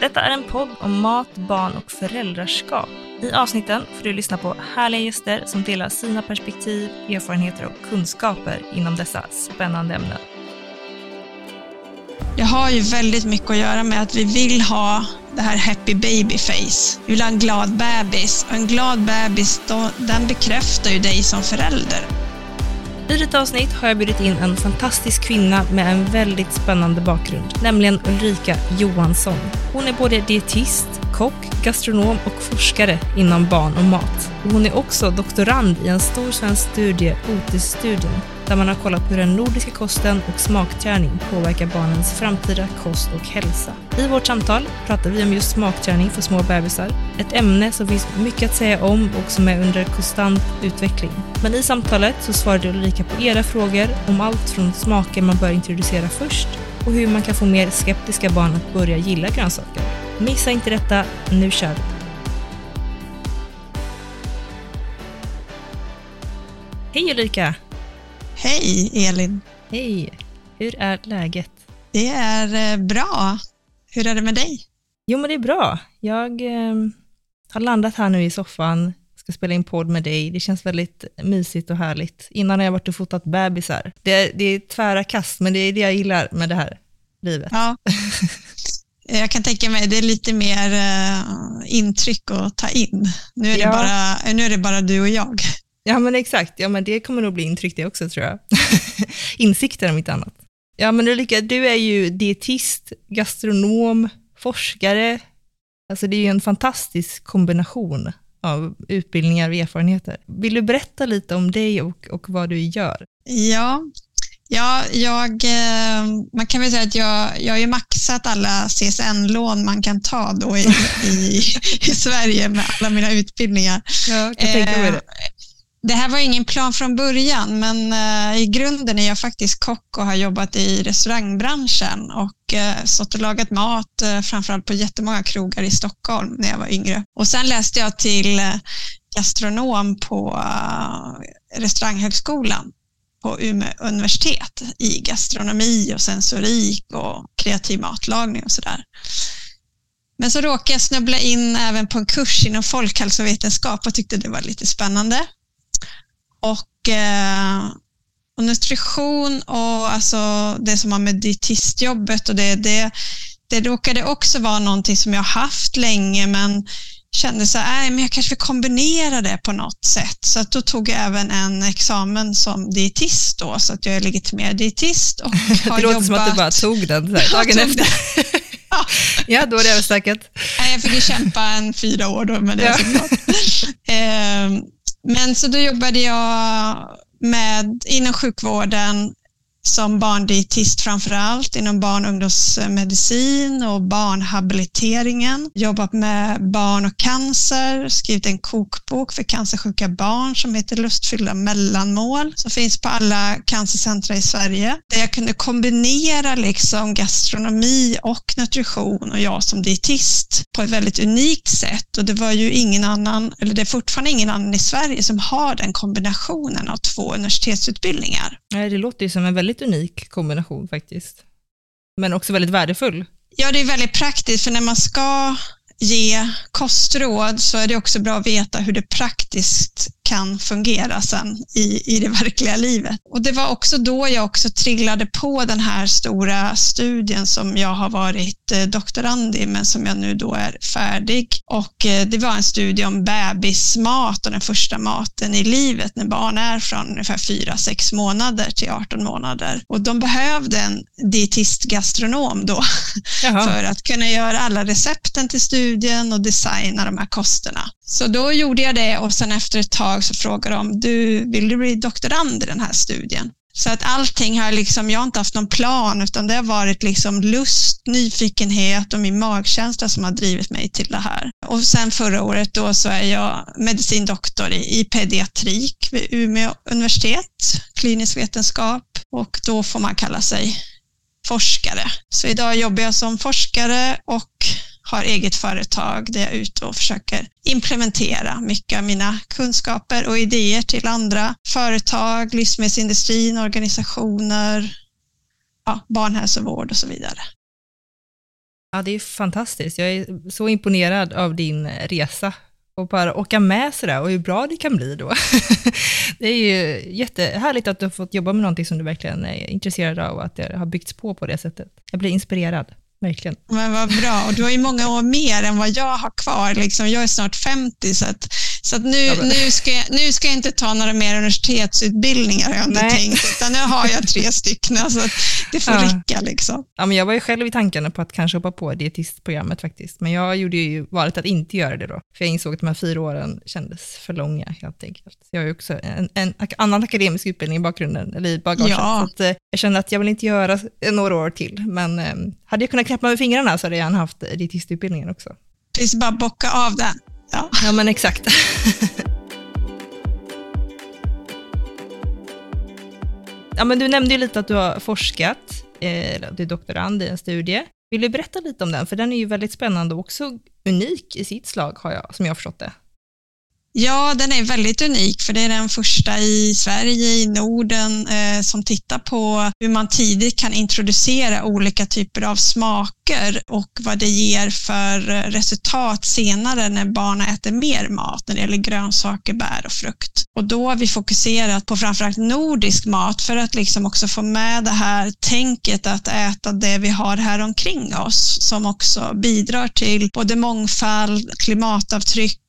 Detta är en podd om mat, barn och föräldraskap. I avsnitten får du lyssna på härliga gäster som delar sina perspektiv, erfarenheter och kunskaper inom dessa spännande ämnen. Det har ju väldigt mycket att göra med att vi vill ha det här happy baby face. Vi vill ha en glad bebis och en glad bebis då, den bekräftar ju dig som förälder. I detta avsnitt har jag bjudit in en fantastisk kvinna med en väldigt spännande bakgrund, nämligen Ulrika Johansson. Hon är både dietist, kock, gastronom och forskare inom barn och mat. Hon är också doktorand i en stor svensk studie, OTIS-studien, där man har kollat på hur den nordiska kosten och smakträning påverkar barnens framtida kost och hälsa. I vårt samtal pratar vi om just smakträning för små bebisar, ett ämne som finns mycket att säga om och som är under konstant utveckling. Men i samtalet så svarade Ulrika på era frågor om allt från smaker man bör introducera först och hur man kan få mer skeptiska barn att börja gilla grönsaker. Missa inte detta, nu kör vi! Hej Ulrika! Hej Elin! Hej! Hur är läget? Det är eh, bra. Hur är det med dig? Jo, men det är bra. Jag eh, har landat här nu i soffan, ska spela in podd med dig. Det känns väldigt mysigt och härligt. Innan har jag varit och fotat bebisar. Det, det är tvära kast, men det är det jag gillar med det här livet. Ja. Jag kan tänka mig, det är lite mer uh, intryck att ta in. Nu är, Ja. det bara, nu är det bara du och jag. Ja, men exakt. Ja, men det kommer nog bli intryck det också, tror jag. Insikter om inte annat. Ja, men Ulrika, du är ju dietist, gastronom, forskare. Alltså det är ju en fantastisk kombination av utbildningar och erfarenheter. Vill du berätta lite om dig och, och vad du gör? Ja, ja jag, eh, man kan väl säga att jag, jag har ju maxat alla CSN-lån man kan ta då i, i, i Sverige med alla mina utbildningar. Ja, jag kan tänka mig det. Det här var ingen plan från början, men eh, i grunden är jag faktiskt kock och har jobbat i restaurangbranschen och eh, stått och lagat mat, eh, framförallt på jättemånga krogar i Stockholm när jag var yngre. Och sen läste jag till gastronom på Restauranghögskolan på Umeå universitet i gastronomi och sensorik och kreativ matlagning och sådär. Men så råkade jag snubbla in även på en kurs inom folkhälsovetenskap och tyckte det var lite spännande. Och, eh, och nutrition och alltså det som har med dietistjobbet och det, det, det råkade också vara någonting som jag haft länge men kände så här, "Nej, men jag kanske vill kombinera det på något sätt. Så då tog jag även en examen som dietist då, så att jag är legitimerad dietist och har Det låter jobbat... som att du bara tog den Jag dagen efter. Ja. ja, då är det överstökat. Jag fick ju kämpa en fyra år då med det Ja. såklart. Eh, men så då jobbade jag med, inom sjukvården som barndietist framför allt inom barn och ungdomsmedicin och barnhabiliteringen. Jobbat med barn och cancer, skrivit en kokbok för cancersjuka barn som heter Lustfyllda mellanmål som finns på alla cancercentra i Sverige. Där jag kunde kombinera liksom gastronomi och nutrition och jag som dietist på ett väldigt unikt sätt och det var ju ingen annan, eller det är fortfarande ingen annan i Sverige som har den kombinationen av två universitetsutbildningar. Nej, det låter ju som en väldigt unik kombination faktiskt. Men också väldigt värdefull. Ja, det är väldigt praktiskt för när man ska ge kostråd så är det också bra att veta hur det praktiskt kan fungera sen i, i det verkliga livet. Och det var också då jag också trillade på den här stora studien som jag har varit eh, doktorand i men som jag nu då är färdig. Och eh, det var en studie om bebismat och den första maten i livet när barn är från ungefär 4-6 månader till 18 månader. Och de behövde en dietist-gastronom då Jaha. för att kunna göra alla recepten till studien och designa de här kosterna. Så då gjorde jag det och sen efter ett tag så frågade de, du, vill du bli doktorand i den här studien? Så att allting har liksom, jag har inte haft någon plan utan det har varit liksom lust, nyfikenhet och min magkänsla som har drivit mig till det här. Och sen förra året då så är jag medicindoktor i, i pediatrik vid Umeå universitet, klinisk vetenskap och då får man kalla sig forskare. Så idag jobbar jag som forskare och har eget företag där jag är ute och försöker implementera mycket av mina kunskaper och idéer till andra företag, livsmedelsindustrin, organisationer, ja, barnhälsovård och så vidare. Ja, det är fantastiskt. Jag är så imponerad av din resa och bara åka med sådär och hur bra det kan bli då. det är ju jättehärligt att du har fått jobba med någonting som du verkligen är intresserad av och att det har byggts på på det sättet. Jag blir inspirerad verkligen. Men vad bra, och du har ju många år mer än vad jag har kvar. Liksom. Jag är snart 50, så, att, så nu, nu, ska jag, nu ska jag inte ta några mer universitetsutbildningar, har jag inte Nej. tänkt, utan nu har jag tre stycken, så det får ja. räcka. Liksom. Ja, men jag var ju själv i tankarna på att kanske hoppa på dietistprogrammet faktiskt, men jag gjorde ju valet att inte göra det då, för jag insåg att de här fyra åren kändes för långa helt enkelt. Jag har ju också en, en annan akademisk utbildning i bakgrunden, eller i bagaget, ja. så att, eh, jag kände att jag vill inte göra några år till, men eh, hade jag kunnat knäppa med fingrarna så hade jag gärna haft dietistutbildningen också. Precis, bara bocka av den. Ja, ja men exakt. ja, men du nämnde ju lite att du har forskat, eh, du är doktorand i en studie. Vill du berätta lite om den? För den är ju väldigt spännande och också unik i sitt slag, har jag, som jag har förstått det. Ja, den är väldigt unik för det är den första i Sverige, i Norden, eh, som tittar på hur man tidigt kan introducera olika typer av smaker och vad det ger för resultat senare när barnen äter mer mat när det gäller grönsaker, bär och frukt. Och då har vi fokuserat på framförallt nordisk mat för att liksom också få med det här tänket att äta det vi har här omkring oss som också bidrar till både mångfald, klimatavtryck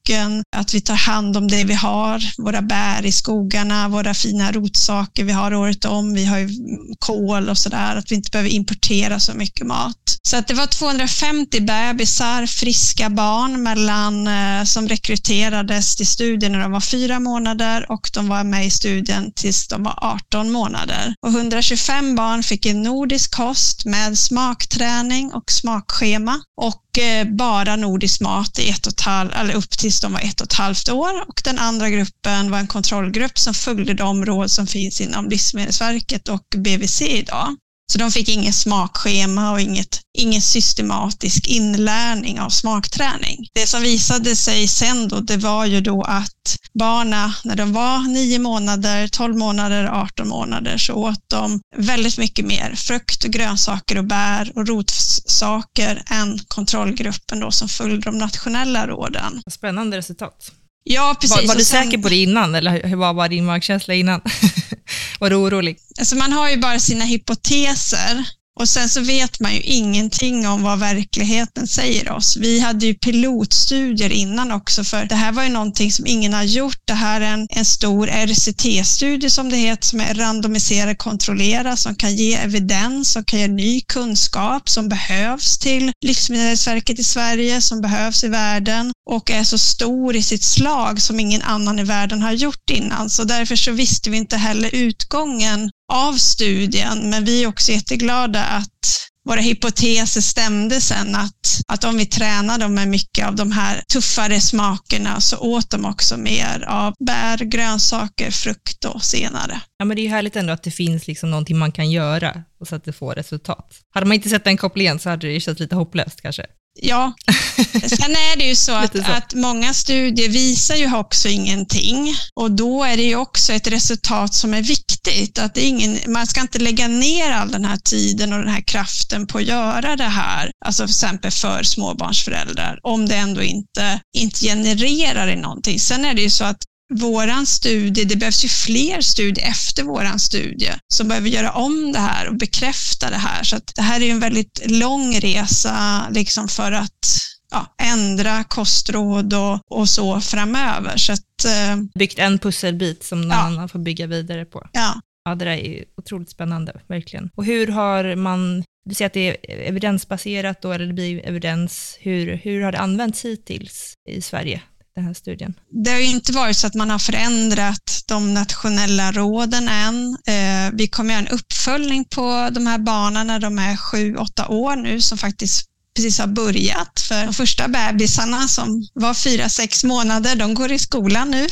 att vi tar hand om det vi har, våra bär i skogarna, våra fina rotsaker vi har året om. Vi har ju kål och sådär, att vi inte behöver importera så mycket mat. Så att det var 250 bebisar, friska barn mellan, eh, som rekryterades till studien när de var fyra månader och de var med i studien tills de var 18 månader. Och 125 barn fick en nordisk kost med smakträning och smakschema och eh, bara nordisk mat i ett och ett halvt, eller upp till tills de var ett och ett halvt år och den andra gruppen var en kontrollgrupp som följde de råd som finns inom Livsmedelsverket och BVC idag. Så de fick inget smakschema och inget, ingen systematisk inlärning av smakträning. Det som visade sig sen då, det var ju då att barna, när de var 9 månader, 12 månader, 18 månader, så åt de väldigt mycket mer frukt, och grönsaker och bär och rotsaker än kontrollgruppen då som följde de nationella råden. Spännande resultat. Ja, precis. Var, var du sen, säker på det innan eller hur var, var din magkänsla innan? var du orolig? Alltså man har ju bara sina hypoteser och sen så vet man ju ingenting om vad verkligheten säger oss. Vi hade ju pilotstudier innan också, för det här var ju någonting som ingen har gjort. Det här är en, en stor RCT-studie som det heter, som är randomiserad kontrollerad, som kan ge evidens, som kan ge ny kunskap som behövs till Livsmedelsverket i Sverige, som behövs i världen och är så stor i sitt slag som ingen annan i världen har gjort innan. Så därför så visste vi inte heller utgången av studien, men vi är också jätteglada att våra hypoteser stämde sen att, att om vi tränar dem med mycket av de här tuffare smakerna så åt de också mer av bär, grönsaker, frukt och senare. Ja, men det är ju härligt ändå att det finns liksom någonting man kan göra så att det får resultat. Hade man inte sett den kopplingen så hade det ju känts lite hopplöst kanske. Ja, sen är det ju så att, så att, många studier visar ju också ingenting och då är det ju också ett resultat som är viktigt. Att ingen, man ska inte lägga ner all den här tiden och den här kraften på att göra det här, alltså för exempel för småbarnsföräldrar, om det ändå inte, inte genererar i någonting. Sen är det ju så att våran studie, det behövs ju fler studier efter våran studie som behöver göra om det här och bekräfta det här. Så det här är en väldigt lång resa liksom för att ja, ändra kostråd och, och så framöver. Så att, eh, Byggt en pusselbit som någon ja. annan får bygga vidare på. Ja. Ja, det där är otroligt spännande, verkligen. Och hur har man, du säger att det är evidensbaserat då, eller det blir evidens, hur, hur har det använts hittills i Sverige? Den här studien? Det har inte varit så att man har förändrat de nationella råden än. Eh, vi kommer göra en uppföljning på de här barnen när de är sju, åtta år nu som faktiskt precis har börjat. För de första bebisarna som var fyra, sex månader, de går i skolan nu.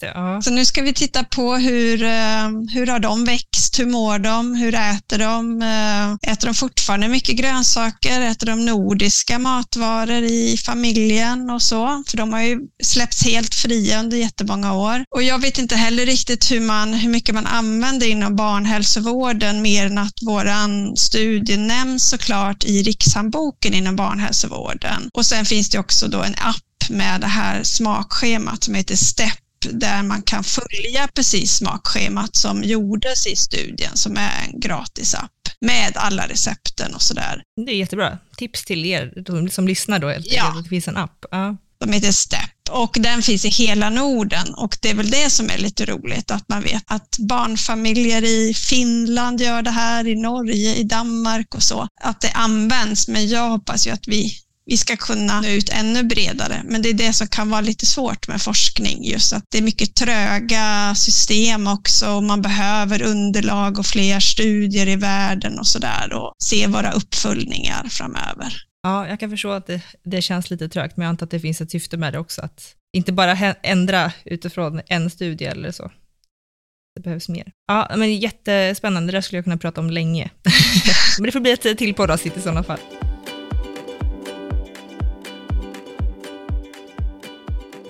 Det, ja. Så nu ska vi titta på hur, eh, hur har de växt, hur mår de, hur äter de? Eh, äter de fortfarande mycket grönsaker? Äter de nordiska matvaror i familjen och så? För de har ju släppts helt fria under jättemånga år. Och jag vet inte heller riktigt hur, man, hur mycket man använder inom barnhälsovården mer än att våran studie nämns såklart i Rikshamn boken inom barnhälsovården. Och sen finns det också då en app med det här smakschemat som heter STEP där man kan följa precis smakschemat som gjordes i studien som är en gratis app med alla recepten och sådär. Det är jättebra. Tips till er som lyssnar då, ja. att det finns en app. Ja. De heter STEP och den finns i hela Norden och det är väl det som är lite roligt att man vet att barnfamiljer i Finland gör det här, i Norge, i Danmark och så, att det används. Men jag hoppas ju att vi vi ska kunna nå ut ännu bredare. Men det är det som kan vara lite svårt med forskning, just att det är mycket tröga system också och man behöver underlag och fler studier i världen och sådär och se våra uppföljningar framöver. Ja, jag kan förstå att det, det känns lite trögt, men jag antar att det finns ett syfte med det också, att inte bara ändra utifrån en studie eller så. Det behövs mer. Ja, men jättespännande, det där skulle jag kunna prata om länge. men det får bli ett till poddavsnitt i sådana fall.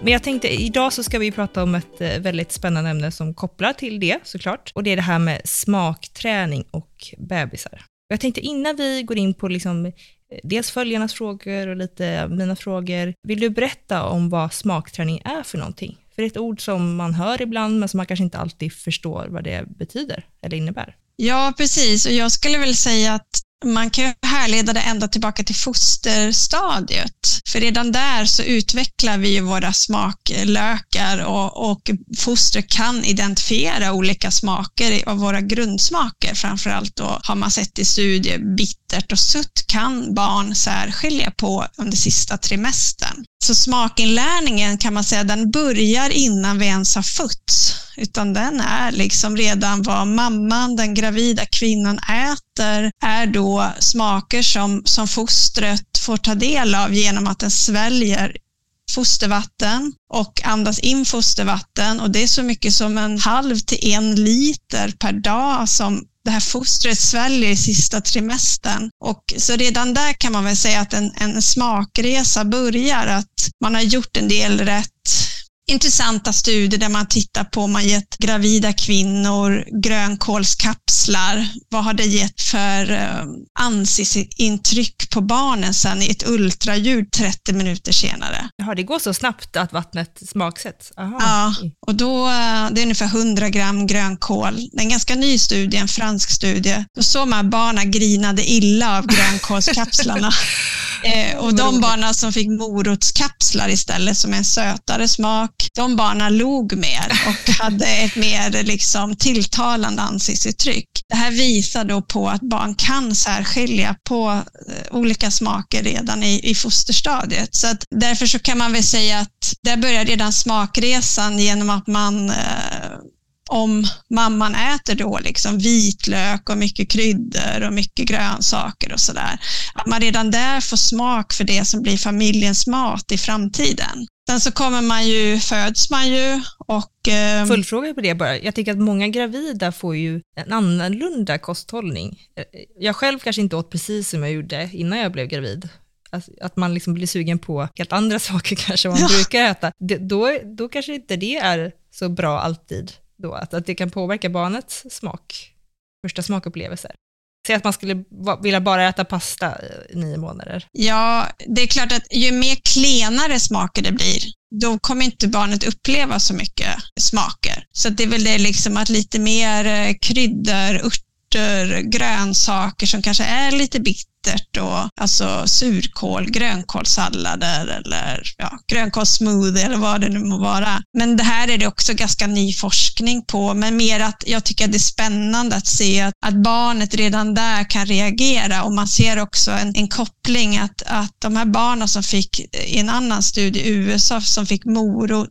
Men jag tänkte, idag så ska vi prata om ett eh, väldigt spännande ämne som kopplar till det såklart. Och det är det här med smakträning och bebisar. Jag tänkte innan vi går in på liksom Eh, dels följarnas frågor och lite mina frågor. Vill du berätta om vad smakträning är för någonting? För det är ett ord som man hör ibland, men som man kanske inte alltid förstår vad det betyder eller innebär. Ja, precis. Och jag skulle väl säga att man kan härleda det ända tillbaka till fosterstadiet. För redan där så utvecklar vi våra smaklökar och, och foster kan identifiera olika smaker av våra grundsmaker. Framförallt då har man sett i studier bittert och sutt kan barn särskilja på under sista trimestern. Så smakinlärningen kan man säga, den börjar innan vi ens har fötts, utan den är liksom redan vad mamman, den gravida kvinnan äter, är då smaker som, som fostret får ta del av genom att den sväljer fostervatten och andas in fostervatten. Och det är så mycket som en halv till en liter per dag som det här fostret sväljer i sista trimestern. Och så redan där kan man väl säga att en, en smakresa börjar, att man har gjort en del rätt intressanta studier där man tittar på om man gett gravida kvinnor grönkålskapslar. Vad har det gett för eh, ansiktsintryck på barnen sen i ett ultraljud 30 minuter senare? Ja, det går så snabbt att vattnet smaksätts? Aha. Ja, och då, eh, det är ungefär 100 gram grönkål. Det är en ganska ny studie, en fransk studie. Då såg man att barnen grinade illa av grönkålskapslarna. eh, och de barnen som fick morotskapslar istället, som är en sötare smak, de barnen log mer och hade ett mer liksom, tilltalande ansiktsuttryck. Det här visar då på att barn kan särskilja på eh, olika smaker redan i, i fosterstadiet. Så att därför så kan man väl säga att där börjar redan smakresan genom att man eh, om mamman äter då liksom vitlök och mycket kryddor och mycket grönsaker och sådär. Att man redan där får smak för det som blir familjens mat i framtiden. Sen så kommer man ju, föds man ju och... Eh... Fullfråga på det bara. Jag tycker att många gravida får ju en annorlunda kosthållning. Jag själv kanske inte åt precis som jag gjorde innan jag blev gravid. Att man liksom blir sugen på helt andra saker kanske än man ja. brukar äta. Då, då kanske inte det är så bra alltid då, att, att det kan påverka barnets smak, första smakupplevelser. Säg att man skulle vilja bara äta pasta i nio månader. Ja, det är klart att ju mer klenare smaker det blir, då kommer inte barnet uppleva så mycket smaker. Så det är väl det liksom att lite mer eh, kryddor, örter, grönsaker som kanske är lite bitter bittert och alltså surkål, grönkålssallader eller ja, grönkålssmoothie eller vad det nu må vara. Men det här är det också ganska ny forskning på, men mer att jag tycker att det är spännande att se att, att barnet redan där kan reagera och man ser också en, en koppling att, att de här barnen som fick i en annan studie i USA som fick morot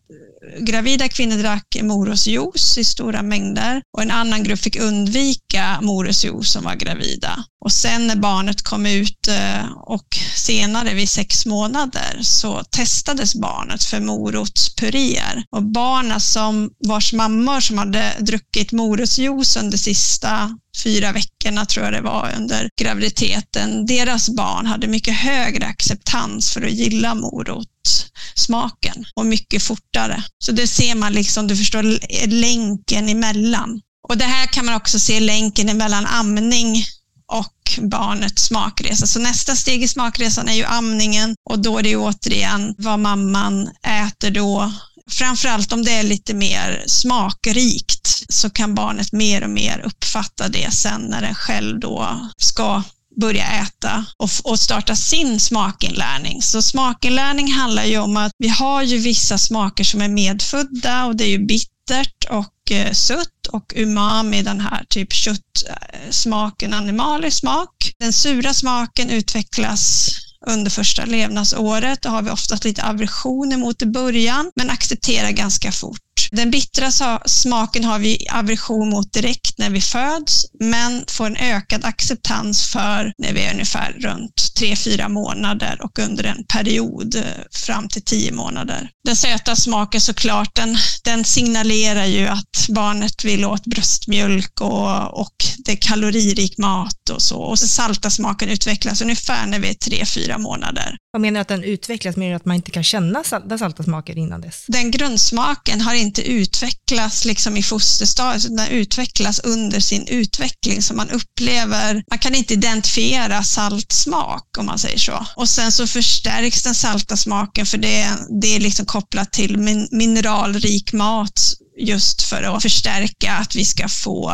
gravida kvinnor drack morotsjuice i stora mängder och en annan grupp fick undvika morotsjuice som var gravida. Och sen när barnet kom ut eh, och senare vid sex månader så testades barnet för morotspuréer. Och barnen som vars mammor som hade druckit morotsjuice under sista fyra veckorna tror jag det var under graviditeten, deras barn hade mycket högre acceptans för att gilla morotssmaken och mycket fortare. Så det ser man liksom, du förstår länken emellan. Och det här kan man också se länken emellan amning och barnets smakresa. Så nästa steg i smakresan är ju amningen och då är det återigen vad mamman äter då. Framförallt om det är lite mer smakrikt så kan barnet mer och mer uppfatta det sen när den själv då ska börja äta och, och starta sin smakinlärning. Så smakinlärning handlar ju om att vi har ju vissa smaker som är medfödda och det är ju bittert och eh, sött och umami, den här typ köttsmaken, animalisk smak. Den sura smaken utvecklas under första levnadsåret. Då har vi oftast lite aversion emot i början, men accepterar ganska fort. Den bittra smaken har vi aversion mot direkt när vi föds, men får en ökad acceptans för när vi är ungefär runt 3-4 månader och under en period eh, fram till 10 månader. Den söta smaken såklart, den, den signalerar ju att barnet vill åt bröstmjölk och, och det är kaloririk mat och så. Och så salta smaken utvecklas ungefär när vi är 3-4 månader. Vad menar du att den utvecklas? Menar du att man inte kan känna den salta smaken innan dess? Den grundsmaken har inte utvecklats liksom i fosterstadiet, den utvecklas under sin utveckling så man upplever, man kan inte identifiera salt smak om man säger så. Och sen så förstärks den salta smaken för det, det är liksom kopplat till min, mineralrik mat just för att förstärka att vi ska få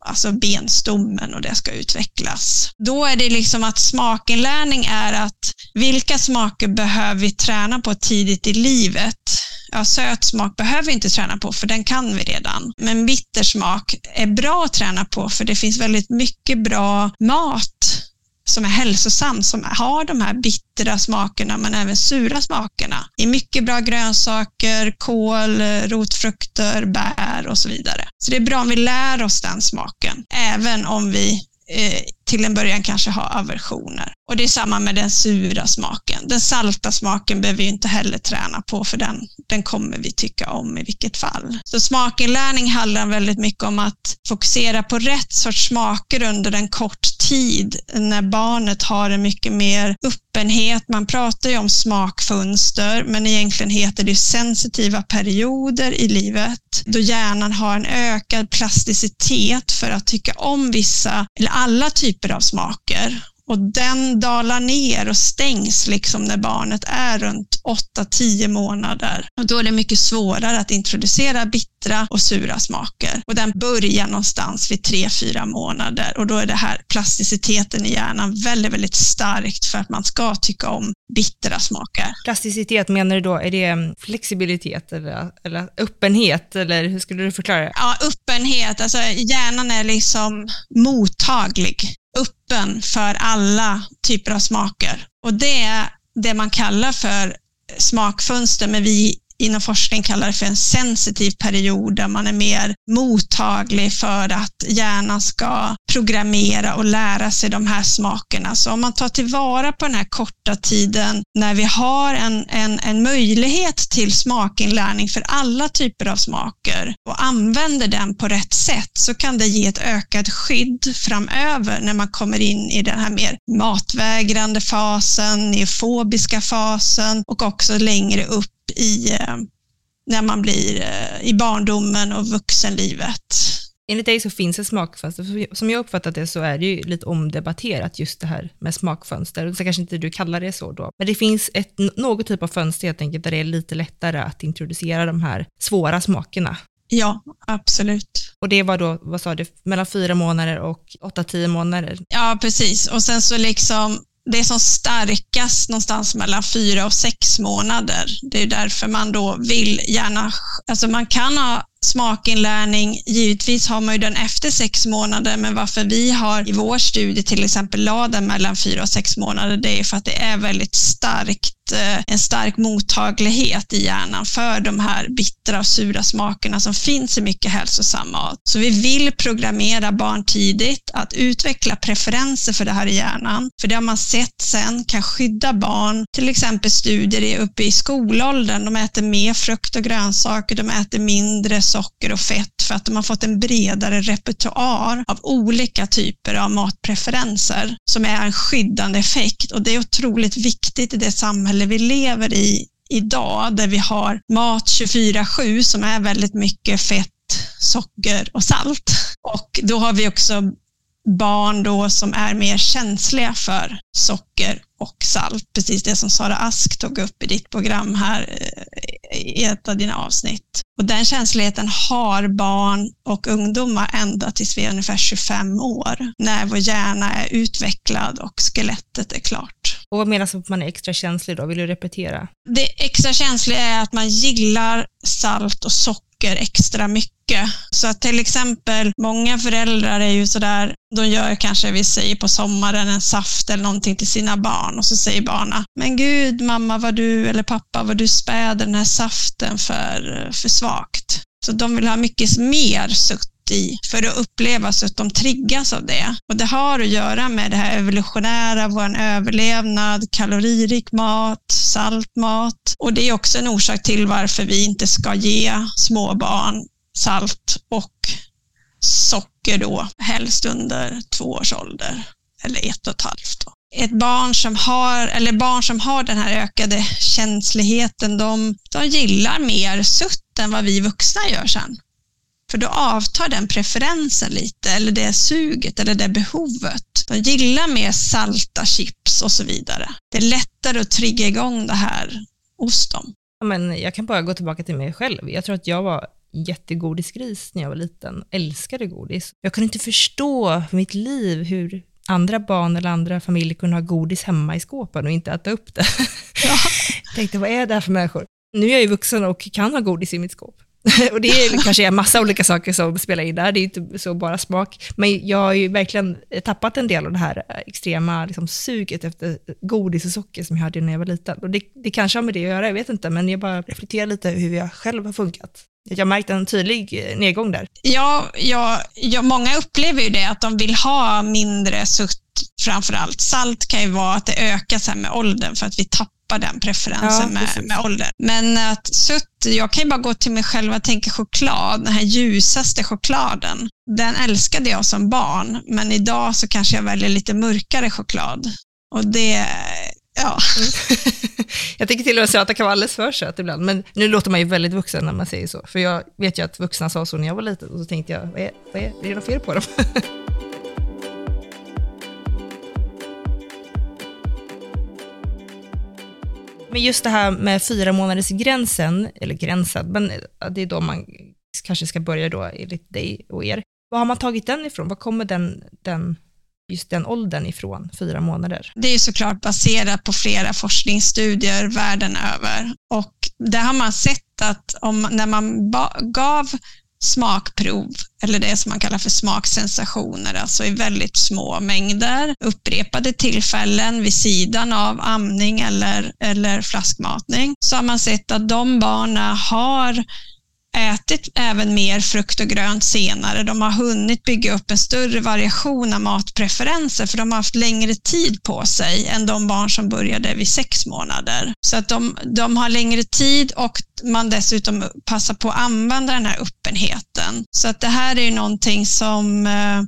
alltså benstommen och det ska utvecklas. Då är det liksom att smakinlärning är att vilka smaker behöver vi träna på tidigt i livet? Ja, söt smak behöver vi inte träna på för den kan vi redan. Men bitter smak är bra att träna på för det finns väldigt mycket bra mat som är hälsosam, som har de här bittra smakerna men även sura smakerna. Det är mycket bra grönsaker, kål, rotfrukter, bär och så vidare. Så det är bra om vi lär oss den smaken, även om vi eh, till en början kanske ha aversioner. Och det är samma med den sura smaken. Den salta smaken behöver vi inte heller träna på för den, den kommer vi tycka om i vilket fall. Så smakinlärning handlar väldigt mycket om att fokusera på rätt sorts smaker under en kort tid när barnet har en mycket mer öppenhet. Man pratar ju om smakfönster, men egentligen heter det sensitiva perioder i livet då hjärnan har en ökad plasticitet för att tycka om vissa eller alla typer av smaker och den dalar ner och stängs liksom när barnet är runt 8-10 månader. Och då är det mycket svårare att introducera bittra och sura smaker. Och den börjar någonstans vid 3-4 månader och då är det här plasticiteten i hjärnan väldigt, väldigt starkt för att man ska tycka om bittra smaker. Plasticitet, menar du då, är det flexibilitet eller, eller öppenhet eller hur skulle du förklara det? Ja, öppenhet. Alltså hjärnan är liksom mottaglig, öppen för alla typer av smaker. Och det är det man kallar för smakfönster, men vi inom forskning kallar det för en sensitiv period där man är mer mottaglig för att hjärnan ska programmera och lära sig de här smakerna. Så om man tar tillvara på den här korta tiden när vi har en, en, en möjlighet till smakinlärning för alla typer av smaker och använder den på rätt sätt så kan det ge ett ökat skydd framöver när man kommer in i den här mer matvägrande fasen, neofobiska fasen och också längre upp i, eh, när man blir eh, i barndomen och vuxenlivet. Enligt dig så finns det smakfönster. Som jag uppfattat det så är det ju lite omdebatterat just det här med smakfönster. Så kanske inte du kallar det så då. Men det finns ett, något typ av fönster helt enkelt där det är lite lättare att introducera de här svåra smakerna. Ja, absolut. Och det var då, vad sa du, mellan fyra månader och åtta, tio månader? Ja, precis. Och sen så liksom det är som starkast någonstans mellan fyra och sex månader. Det är därför man då vill gärna, alltså man kan ha smakinlärning, givetvis har man ju den efter sex månader, men varför vi har i vår studie till exempel la den mellan fyra och sex månader, det är för att det är väldigt starkt eh, en stark mottaglighet i hjärnan för de här bittra och sura smakerna som finns i mycket hälsosam mat. Så vi vill programmera barn tidigt att utveckla preferenser för det här i hjärnan. För det har man sett sen kan skydda barn, till exempel studier uppe i skolåldern. De äter mer frukt och grönsaker, de äter mindre socker och fett för att de har fått en bredare repertoar av olika typer av matpreferenser som är en skyddande effekt och det är otroligt viktigt i det samhälle vi lever i idag där vi har mat 24-7 som är väldigt mycket fett, socker och salt. Och då har vi också barn då som är mer känsliga för socker och salt. Precis det som Sara Ask tog upp i ditt program här eh, i ett av dina avsnitt. Och den känsligheten har barn och ungdomar ända tills vi är ungefär 25 år, när vår hjärna är utvecklad och skelettet är klart. Och vad menas med att man är extra känslig då? Vill du repetera? Det extra känsliga är att man gillar salt och socker extra mycket så att till exempel, många föräldrar är ju sådär, de gör kanske, vi säger på sommaren, en saft eller någonting till sina barn och så säger barnen, men gud mamma vad du, eller pappa vad du späder den här saften för, för svagt. Så de vill ha mycket mer i för att uppleva så att de triggas av det. Och det har att göra med det här evolutionära, vår överlevnad, kaloririk mat, salt mat. Och det är också en orsak till varför vi inte ska ge småbarn salt och socker då, helst under två års ålder eller ett och ett halvt. Då. Ett barn som har, eller barn som har den här ökade känsligheten, de, de gillar mer sutt än vad vi vuxna gör sen. För då avtar den preferensen lite, eller det suget eller det behovet. De gillar mer salta chips och så vidare. Det är lättare att trigga igång det här hos dem. Men jag kan bara gå tillbaka till mig själv. Jag tror att jag var jättegodisgris när jag var liten, älskade godis. Jag kunde inte förstå för mitt liv hur andra barn eller andra familjer kunde ha godis hemma i skåpen och inte äta upp det. Ja. jag tänkte, vad är det här för människor? Nu är jag ju vuxen och kan ha godis i mitt skåp. och det är kanske en massa olika saker som spelar in där, det är inte så bara smak. Men jag har ju verkligen tappat en del av det här extrema liksom, suget efter godis och socker som jag hade när jag var liten. Och det, det kanske har med det att göra, jag vet inte, men jag bara reflekterar lite hur jag själv har funkat. Jag har märkt en tydlig eh, nedgång där. Ja, ja, ja, många upplever ju det, att de vill ha mindre sutt framför allt. Salt kan ju vara att det ökar så med åldern för att vi tappar den preferensen ja, med, med åldern. Men att sutt, jag kan ju bara gå till mig själv och tänka choklad, den här ljusaste chokladen. Den älskade jag som barn, men idag så kanske jag väljer lite mörkare choklad. Och det Ja. jag tycker till och med söta kan vara alldeles för söt ibland, men nu låter man ju väldigt vuxen när man säger så. För jag vet ju att vuxna sa så när jag var liten och så tänkte jag, vad är, vad är, är det något fel på dem? Men just det här med fyra månaders gränsen, eller gränsen, men det är då man kanske ska börja då enligt dig och er. Var har man tagit den ifrån? Var kommer den, den, just den åldern ifrån, fyra månader? Det är såklart baserat på flera forskningsstudier världen över och där har man sett att om, när man gav smakprov, eller det som man kallar för smaksensationer, alltså i väldigt små mängder, upprepade tillfällen vid sidan av amning eller, eller flaskmatning, så har man sett att de barnen har ätit även mer frukt och grönt senare. De har hunnit bygga upp en större variation av matpreferenser för de har haft längre tid på sig än de barn som började vid sex månader. Så att de, de har längre tid och man dessutom passar på att använda den här öppenheten. Så att det här är någonting som eh,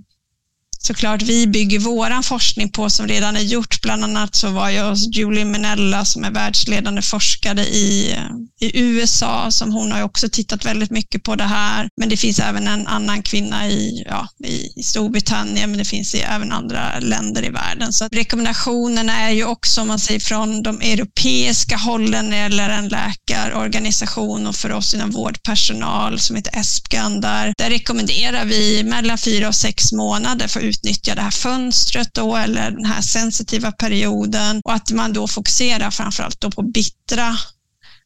såklart vi bygger vår forskning på som redan är gjort. Bland annat så var jag hos Julie Minella som är världsledande forskare i, i USA, som hon har också tittat väldigt mycket på det här. Men det finns även en annan kvinna i, ja, i Storbritannien, men det finns i även andra länder i världen. Så rekommendationerna är ju också, om man säger från de europeiska hållen eller en läkarorganisation och för oss inom vårdpersonal som heter ESPGAN, där, där rekommenderar vi mellan fyra och sex månader för utnyttja det här fönstret då eller den här sensitiva perioden. Och att man då fokuserar framförallt då på bittra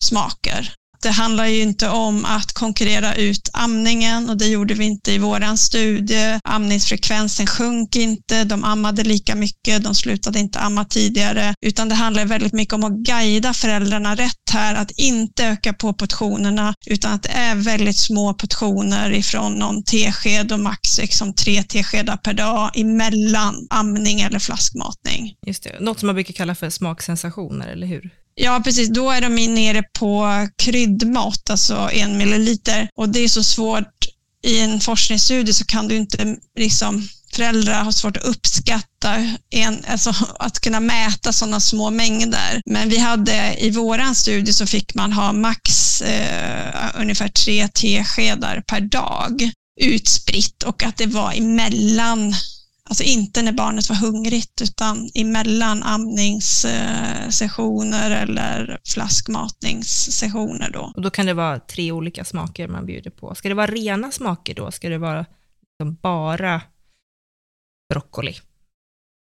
smaker det handlar ju inte om att konkurrera ut amningen och det gjorde vi inte i våran studie. Amningsfrekvensen sjönk inte, de ammade lika mycket, de slutade inte amma tidigare, utan det handlar väldigt mycket om att guida föräldrarna rätt här, att inte öka på portionerna, utan att det är väldigt små portioner ifrån någon tesked och max liksom tre teskedar per dag emellan amning eller flaskmatning. Just det, något som man brukar kalla för smaksensationer, eller hur? Ja, precis. Då är de nere på kryddmått, alltså en milliliter. Och det är så svårt. I en forskningsstudie så kan du inte liksom föräldrar har svårt att uppskatta, en, alltså att kunna mäta sådana små mängder. Men vi hade i våran studie så fick man ha max eh, ungefär tre teskedar per dag utspritt och att det var emellan Alltså inte när barnet var hungrigt utan emellan amningssessioner eller flaskmatningssessioner. Då. Och då kan det vara tre olika smaker man bjuder på. Ska det vara rena smaker då? Ska det vara liksom bara broccoli?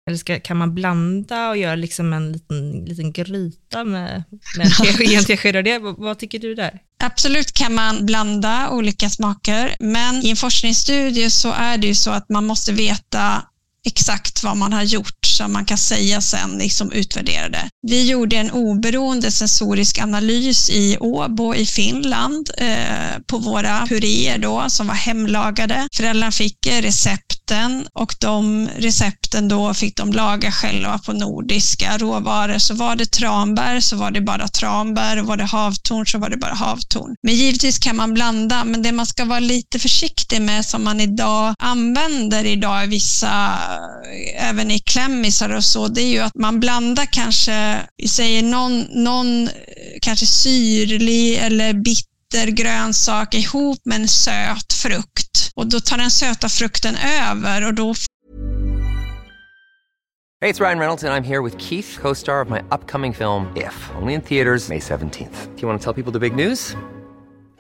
Eller ska, kan man blanda och göra liksom en liten, liten gryta med, med en tesked Vad, vad tycker du där? Absolut kan man blanda olika smaker, men i en forskningsstudie så är det ju så att man måste veta exakt vad man har gjort så man kan säga sen, liksom utvärdera det. Vi gjorde en oberoende sensorisk analys i Åbo i Finland eh, på våra puréer då som var hemlagade. Föräldrarna fick recepten och de recepten då fick de laga själva på nordiska råvaror. Så var det tranbär så var det bara tranbär och var det havtorn så var det bara havtorn. Men givetvis kan man blanda, men det man ska vara lite försiktig med som man idag använder idag i vissa Eh, även i klämmisar och så, det är ju att man blandar kanske, vi säger någon, någon eh, kanske syrlig eller bitter grönsak ihop med en söt frukt. Och då tar den söta frukten över och då Hej, det är Ryan Reynolds och jag är här med Keith, co-star of my upcoming film If, only in theaters May 17th. Do you want to tell people the big news?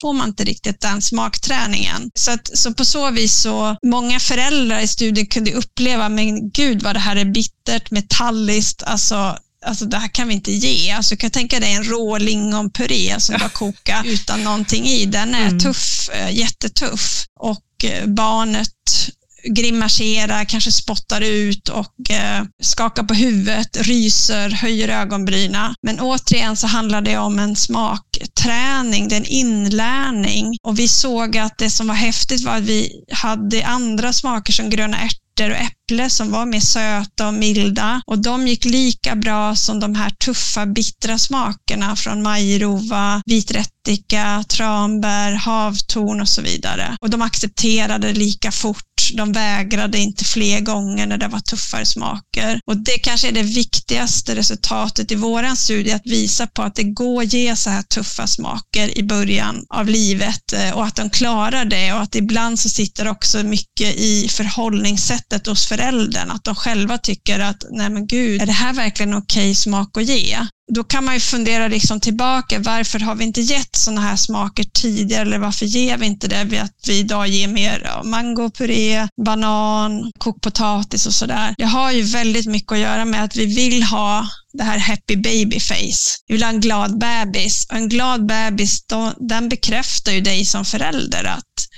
får man inte riktigt den smakträningen. Så, att, så på så vis så, många föräldrar i studien kunde uppleva, men gud vad det här är bittert, metalliskt, alltså alltså det här kan vi inte ge. Alltså, kan tänka dig en rå lingonpuré som du har kokat utan någonting i. Den är mm. tuff, eh, jättetuff och eh, barnet grimaserar, kanske spottar ut och eh, skakar på huvudet, ryser, höjer ögonbryna. Men återigen så handlar det om en smakträning, det är en inlärning. Och vi såg att det som var häftigt var att vi hade andra smaker som gröna ärtor och äpplen äpple som var mer söta och milda och de gick lika bra som de här tuffa bittra smakerna från majrova, viträttika, tranbär, havtorn och så vidare. Och de accepterade lika fort de vägrade inte fler gånger när det var tuffare smaker. Och det kanske är det viktigaste resultatet i våran studie, att visa på att det går att ge så här tuffa smaker i början av livet eh, och att de klarar det och att ibland så sitter också mycket i förhållningssättet hos föräldern, att de själva tycker att nej men gud, är det här verkligen okej okay smak att ge? då kan man ju fundera liksom tillbaka, varför har vi inte gett sådana här smaker tidigare eller varför ger vi inte det? Att vi idag ger mer mangopuré, banan, kokpotatis och sådär. Det har ju väldigt mycket att göra med att vi vill ha det här happy baby face. Vi vill ha en glad bebis och en glad bebis, då, den bekräftar ju dig som förälder att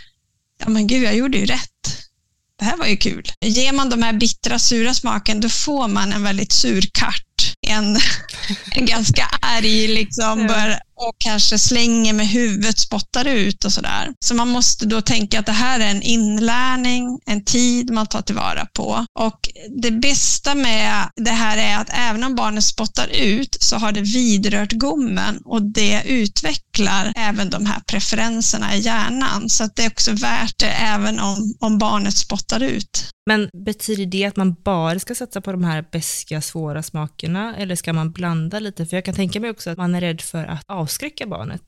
ja men gud, jag gjorde ju rätt. Det här var ju kul. Ger man de här bittra, sura smaken, då får man en väldigt sur kart en, en ganska arg liksom, bör, och kanske slänger med huvudet, spottar ut och sådär. Så man måste då tänka att det här är en inlärning, en tid man tar tillvara på. Och det bästa med det här är att även om barnet spottar ut så har det vidrört gommen och det utvecklar även de här preferenserna i hjärnan. Så att det är också värt det även om, om barnet spottar ut. Men betyder det att man bara ska satsa på de här beska, svåra smakerna eller ska man blanda lite? För jag kan tänka mig också att man är rädd för att avskräcka barnet.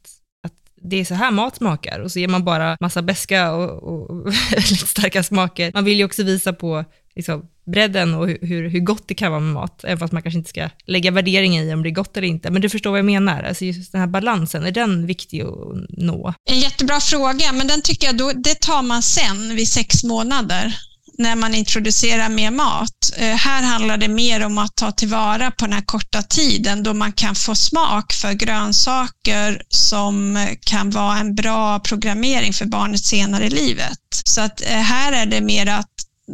Att det är så här mat smakar och så ger man bara massa beska och, och väldigt starka smaker. Man vill ju också visa på liksom, bredden och hur, hur gott det kan vara med mat, även fast man kanske inte ska lägga värderingen i om det är gott eller inte. Men du förstår vad jag menar, alltså just den här balansen, är den viktig att nå? En jättebra fråga, men den tycker jag då, det tar man sen vid sex månader när man introducerar mer mat. Eh, här handlar det mer om att ta tillvara på den här korta tiden då man kan få smak för grönsaker som eh, kan vara en bra programmering för barnet senare i livet. Så att eh, här är det mer att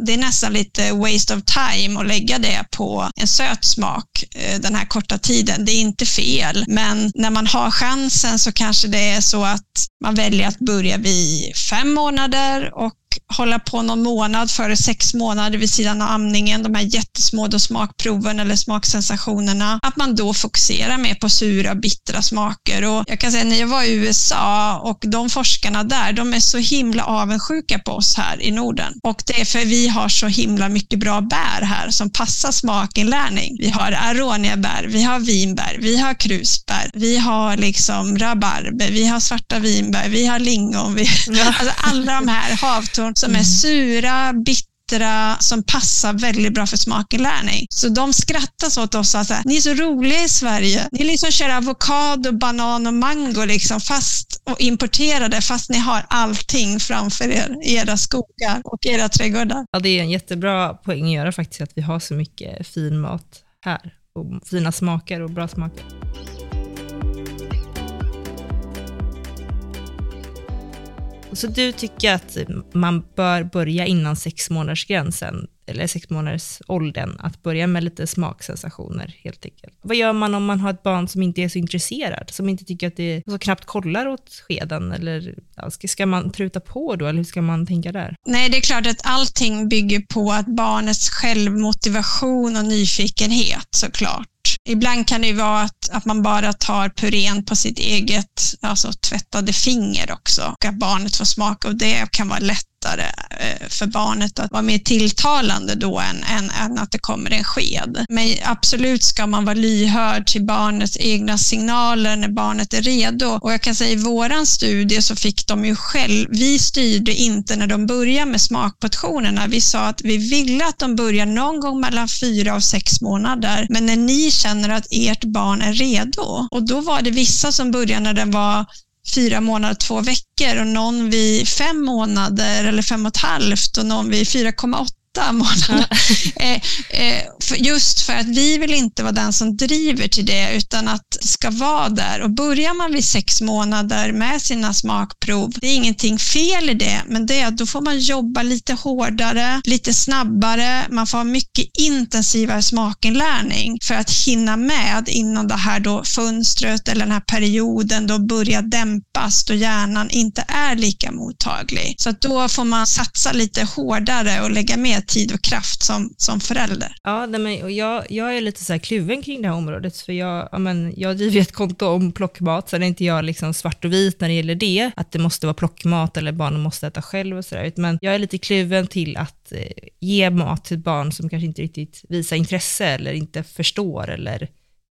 det är nästan lite waste of time att lägga det på en söt smak den här korta tiden. Det är inte fel, men när man har chansen så kanske det är så att man väljer att börja vid fem månader och hålla på någon månad före sex månader vid sidan av amningen, de här jättesmå då smakproven eller smaksensationerna, att man då fokuserar mer på sura, bittra smaker. Och jag kan säga när jag var i USA och de forskarna där, de är så himla avundsjuka på oss här i Norden. Och det är för vi har så himla mycket bra bär här som passar smakinlärning. Vi har aroniabär, vi har vinbär, vi har krusbär, vi har liksom rabarber, vi har svarta vinbär, vi har lingon, vi, alltså alla de här havtorn som är mm. sura, bittra, som passar väldigt bra för smakinlärning. Så de skrattar så åt oss och säger, ni är så roliga i Sverige. Ni liksom kör avokado, banan och mango liksom fast och importerade fast ni har allting framför er i era skogar och era trädgårdar. Ja, det är en jättebra poäng att göra faktiskt, att vi har så mycket fin mat här och fina smaker och bra smaker. Så du tycker att man bör börja innan sex månaders gränsen eller sex månaders åldern, att börja med lite smaksensationer helt enkelt. Vad gör man om man har ett barn som inte är så intresserad, som inte tycker att det är, så knappt kollar åt skeden, eller ska, ska man truta på då, eller hur ska man tänka där? Nej, det är klart att allting bygger på att barnets självmotivation och nyfikenhet såklart. Ibland kan det ju vara att, att man bara tar purén på sitt eget alltså tvättade finger också. Och att barnet får smaka. Och det kan vara lätt lättare eh, för barnet att vara mer tilltalande då än, än, än, att det kommer en sked. Men absolut ska man vara lyhörd till barnets egna signaler när barnet är redo. Och jag kan säga i våran studie så fick de ju själv, vi styrde inte när de började med smakportionerna. Vi sa att vi ville att de börjar någon gång mellan fyra och sex månader. Men när ni känner att ert barn är redo och då var det vissa som började när den var fyra månader, två veckor och någon vid fem månader eller fem och ett halvt och någon vid 4,8 åtta månader. eh, eh, för just för att vi vill inte vara den som driver till det, utan att det ska vara där. Och börjar man vid sex månader med sina smakprov, det är ingenting fel i det, men det är att då får man jobba lite hårdare, lite snabbare, man får ha mycket intensivare smakinlärning för att hinna med innan det här då fönstret eller den här perioden då börjar dämpas, då hjärnan inte är lika mottaglig. Så då får man satsa lite hårdare och lägga mer tid och kraft som, som förälder. Ja, men, och jag, jag är lite så här kluven kring det här området, för jag, ja, men, jag driver ett konto om plockmat, så är inte jag liksom svart och vit när det gäller det, att det måste vara plockmat eller barnen måste äta själv och sådär, men jag är lite kluven till att eh, ge mat till barn som kanske inte riktigt visar intresse eller inte förstår eller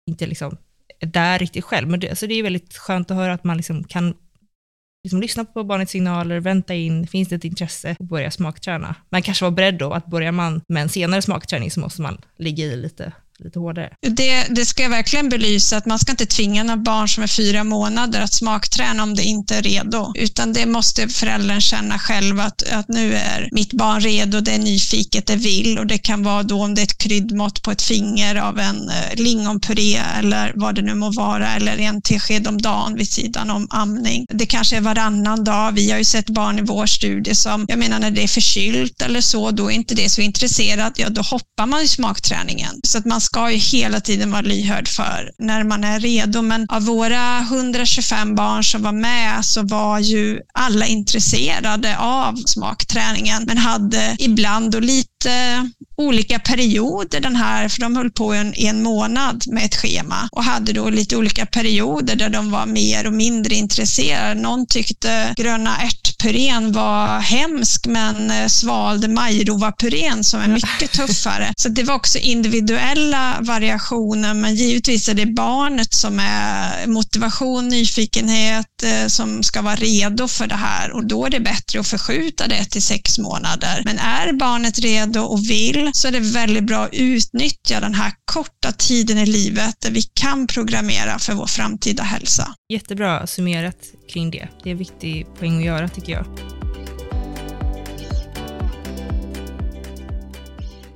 inte liksom är där riktigt själv. Men det, alltså det är väldigt skönt att höra att man liksom kan liksom lyssna på barnets signaler, vänta in, finns det ett intresse och börja smakträna. Man kanske var beredd då att börjar man med en senare smakträning så måste man ligga i lite lite hårdare. Det, det ska jag verkligen belysa, att man ska inte tvinga några barn som är fyra månader att smakträna om det inte är redo, utan det måste föräldern känna själv att, att nu är mitt barn redo, det är nyfiket, det vill och det kan vara då om det är ett kryddmått på ett finger av en eh, lingonpuré eller vad det nu må vara, eller en tesked om dagen vid sidan om amning. Det kanske är varannan dag. Vi har ju sett barn i vår studie som, jag menar när det är förkylt eller så, då är inte det så intresserat, ja då hoppar man i smakträningen. Så att man ska ju hela tiden vara lyhörd för när man är redo. Men av våra 125 barn som var med så var ju alla intresserade av smakträningen, men hade ibland då lite olika perioder den här, för de höll på en, en månad med ett schema och hade då lite olika perioder där de var mer och mindre intresserade. Någon tyckte gröna ärtpurén var hemsk men eh, svalde majrovapurén som är mycket tuffare. Så det var också individuella variationer men givetvis är det barnet som är motivation, nyfikenhet eh, som ska vara redo för det här och då är det bättre att förskjuta det till sex månader. Men är barnet redo och vill så är det väldigt bra att utnyttja den här korta tiden i livet där vi kan programmera för vår framtida hälsa. Jättebra summerat kring det. Det är en viktig poäng att göra tycker jag.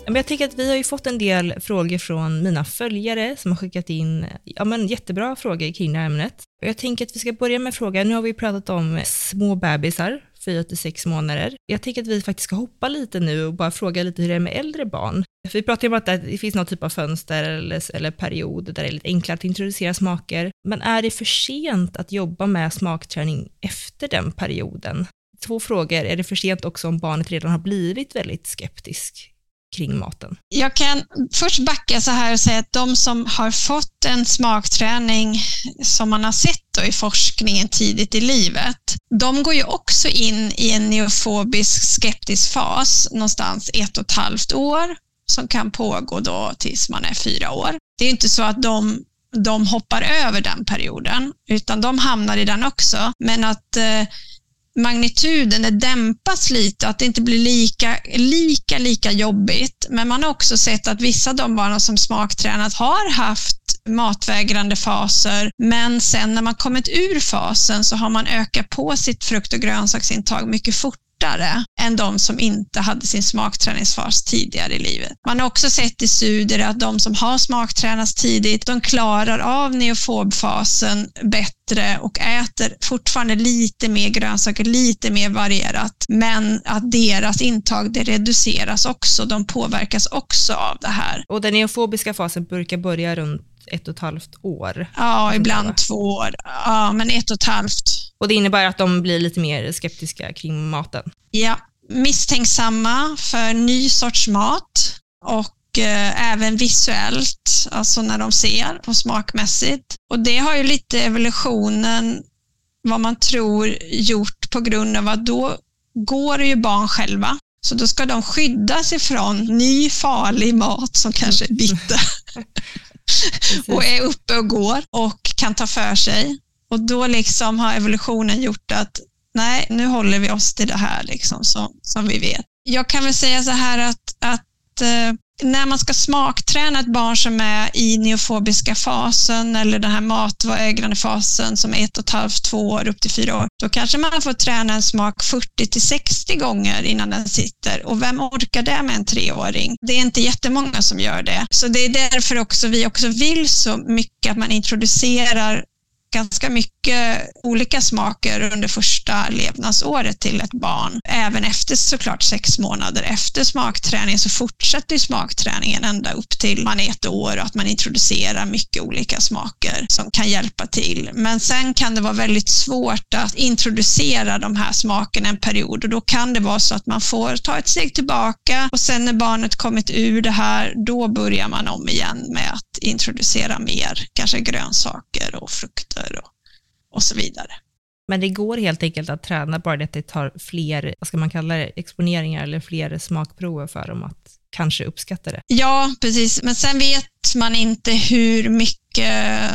Men jag tänker att vi har ju fått en del frågor från mina följare som har skickat in ja, men jättebra frågor kring det här ämnet. Jag tänker att vi ska börja med frågan. Nu har vi pratat om små bebisar 4 till 6 månader. Jag tänker att vi faktiskt ska hoppa lite nu och bara fråga lite hur det är med äldre barn. För vi pratar ju om att det finns någon typ av fönster eller, eller period där det är lite enklare att introducera smaker. Men är det för sent att jobba med smakträning efter den perioden? Två frågor. Är det för sent också om barnet redan har blivit väldigt skeptisk kring maten? Jag kan först backa så här och säga att de som har fått en smakträning som man har sett i forskningen tidigt i livet, de går ju också in i en neofobisk skeptisk fas någonstans ett och ett halvt år som kan pågå då tills man är fyra år. Det är inte så att de de hoppar över den perioden, utan de hamnar i den också. Men att eh, magnituden det dämpas lite, att det inte blir lika, lika, lika jobbigt. Men man har också sett att vissa av de barn som smaktränat har haft matvägrande faser, men sen när man kommit ur fasen så har man ökat på sitt frukt och grönsaksintag mycket fort fortare än de som inte hade sin smakträningsfas tidigare i livet. Man har också sett i studier att de som har smaktränats tidigt, de klarar av neofobfasen bättre och äter fortfarande lite mer grönsaker, lite mer varierat, men att deras intag det reduceras också. De påverkas också av det här. Och den neofobiska fasen brukar börja runt ett och ett halvt år. Ja, ibland två år. Ja, men ett och ett halvt. Och det innebär att de blir lite mer skeptiska kring maten? Ja, misstänksamma för ny sorts mat och eh, även visuellt, alltså när de ser och smakmässigt. Och det har ju lite evolutionen, vad man tror, gjort på grund av att då går ju barn själva. Så då ska de skyddas ifrån ny farlig mat som kanske är bitter. och är uppe och går och kan ta för sig. Och då liksom har evolutionen gjort att nej, nu håller vi oss till det här liksom, som, som vi vet. Jag kan väl säga så här att, att eh, när man ska smakträna ett barn som är i neofobiska fasen eller den här matvägrande fasen som är ett och ett halvt, två år upp till fyra år, då kanske man får träna en smak 40 till 60 gånger innan den sitter. Och vem orkar det med en treåring? Det är inte jättemånga som gör det. Så det är därför också vi också vill så mycket att man introducerar ganska mycket olika smaker under första levnadsåret till ett barn. Även efter såklart sex månader efter smakträning så fortsätter smakträningen ända upp till man är ett år och att man introducerar mycket olika smaker som kan hjälpa till. Men sen kan det vara väldigt svårt att introducera de här smakerna en period och då kan det vara så att man får ta ett steg tillbaka och sen när barnet kommit ur det här, då börjar man om igen med att introducera mer, kanske grönsaker och frukter och, och så vidare. Men det går helt enkelt att träna, bara det att det tar fler, vad ska man kalla det, exponeringar eller fler smakprover för dem att kanske uppskatta det. Ja, precis. Men sen vet man inte hur mycket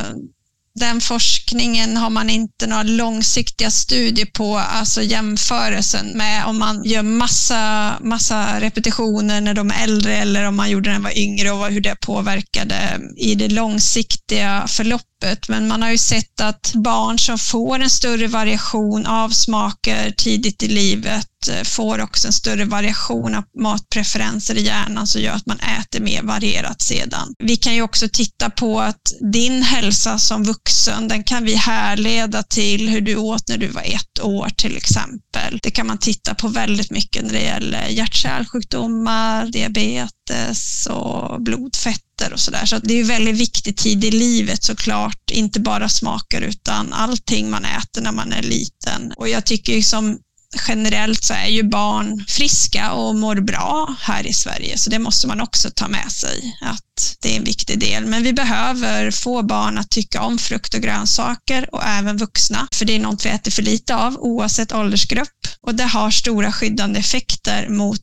den forskningen har man inte några långsiktiga studier på, alltså jämförelsen med om man gör massa, massa repetitioner när de är äldre eller om man gjorde när de var yngre och hur det påverkade i det långsiktiga förloppet begreppet, men man har ju sett att barn som får en större variation av smaker tidigt i livet eh, får också en större variation av matpreferenser i hjärnan som gör att man äter mer varierat sedan. Vi kan ju också titta på att din hälsa som vuxen, den kan vi härleda till hur du åt när du var ett år till exempel. Det kan man titta på väldigt mycket när det gäller hjärt-kärlsjukdomar, diabetes och blodfett och sådär. Så det är väldigt viktig tid i livet såklart, inte bara smaker utan allting man äter när man är liten. Och jag tycker som generellt så är ju barn friska och mår bra här i Sverige, så det måste man också ta med sig, att det är en viktig del. Men vi behöver få barn att tycka om frukt och grönsaker och även vuxna, för det är något vi äter för lite av oavsett åldersgrupp och det har stora skyddande effekter mot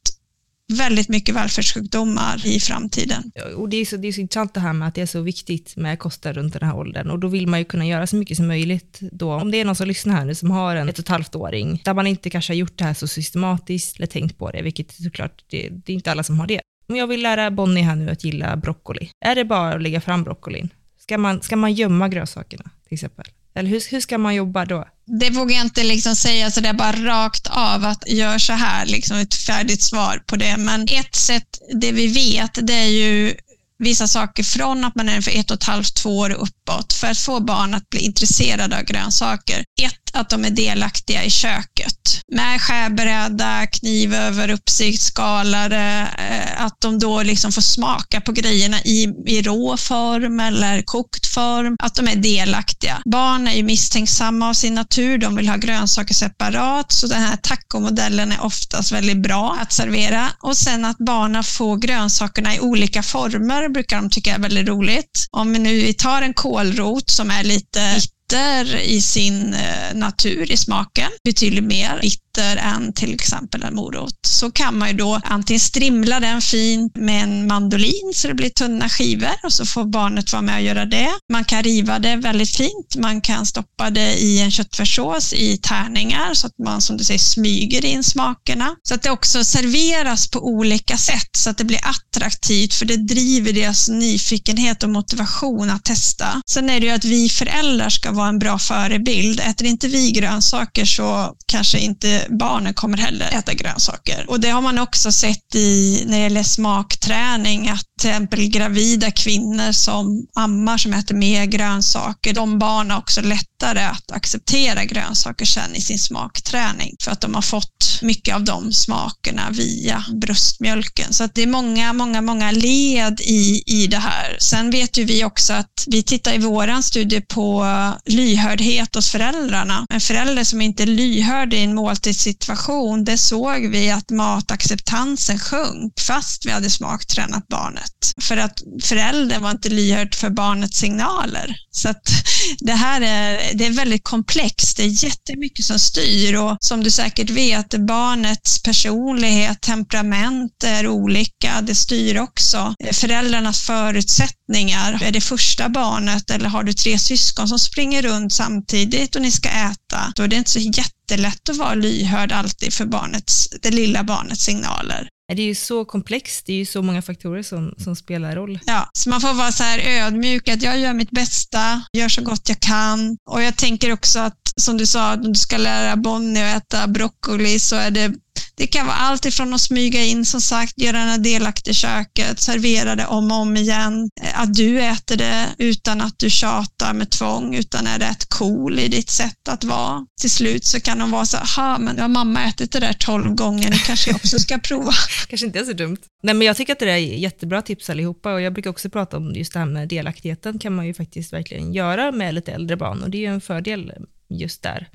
väldigt mycket välfärdssjukdomar i framtiden. Och det är, så, det är så intressant det här med att det är så viktigt med kosten runt den här åldern och då vill man ju kunna göra så mycket som möjligt då. Om det är någon som lyssnar här nu som har en ett och ett halvt åring där man inte kanske har gjort det här så systematiskt eller tänkt på det, vilket såklart, det, det är inte alla som har det. Om jag vill lära Bonnie här nu att gilla broccoli, är det bara att lägga fram broccolin? Ska man, ska man gömma grönsakerna till exempel? Eller hur, hur ska man jobba då? Det vågar jag inte liksom säga så det är bara rakt av att gör så här, liksom ett färdigt svar på det. Men ett sätt, det vi vet, det är ju vissa saker från att man är för ett och ett halvt, två år uppåt för att få barn att bli intresserade av grönsaker. Ett, att de är delaktiga i köket med skärbräda, kniv över uppsikt, skalare, eh, att de då liksom får smaka på grejerna i, i rå form eller kokt form, att de är delaktiga. Barn är ju misstänksamma av sin natur, de vill ha grönsaker separat, så den här tacomodellen är oftast väldigt bra att servera. Och sen att barnen får grönsakerna i olika former brukar de tycka är väldigt roligt. Om vi nu tar en kålrot som är lite mm bitter i sin eh, natur i smaken, betydligt mer bitter än till exempel en morot, så kan man ju då antingen strimla den fint med en mandolin så det blir tunna skivor och så får barnet vara med och göra det. Man kan riva det väldigt fint. Man kan stoppa det i en köttfärssås i tärningar så att man som du säger smyger in smakerna. Så att det också serveras på olika sätt så att det blir attraktivt för det driver deras nyfikenhet och motivation att testa. Sen är det ju att vi föräldrar ska vara en bra förebild. Äter inte vi grönsaker så kanske inte barnen kommer heller äta grönsaker. Och det har man också sett i, när det gäller smakträning, att till exempel gravida kvinnor som ammar som äter mer grönsaker, de barnen har också lättare att acceptera grönsaker sen i sin smakträning för att de har fått mycket av de smakerna via bröstmjölken. Så att det är många, många, många led i, i det här. Sen vet ju vi också att vi tittar i våran studie på lyhördhet hos föräldrarna. En förälder som inte är lyhörd i en måltidssituation, det såg vi att matacceptansen sjönk fast vi hade smaktränat barnet. För att föräldern var inte lyhörd för barnets signaler. Så att det här är, det är väldigt komplext. Det är jättemycket som styr och som du säkert vet, barnets personlighet, temperament är olika. Det styr också föräldrarnas förutsättningar. Är det första barnet eller har du tre syskon som springer runt samtidigt och ni ska äta, då är det inte så jättelätt att vara lyhörd alltid för barnets, det lilla barnets signaler. Det är ju så komplext, det är ju så många faktorer som, som spelar roll. Ja, så man får vara så här ödmjuk, att jag gör mitt bästa, gör så gott jag kan. Och jag tänker också att, som du sa, om du ska lära Bonnie att äta broccoli så är det det kan vara allt ifrån att smyga in, som sagt, göra den delaktig i köket, servera det om och om igen. Att du äter det utan att du tjatar med tvång, utan är rätt cool i ditt sätt att vara. Till slut så kan de vara så här, men har mamma ätit det där tolv gånger, nu kanske jag också ska prova. kanske inte är så dumt. Nej, men jag tycker att det är jättebra tips allihopa och jag brukar också prata om just det här med delaktigheten kan man ju faktiskt verkligen göra med lite äldre barn och det är ju en fördel just där.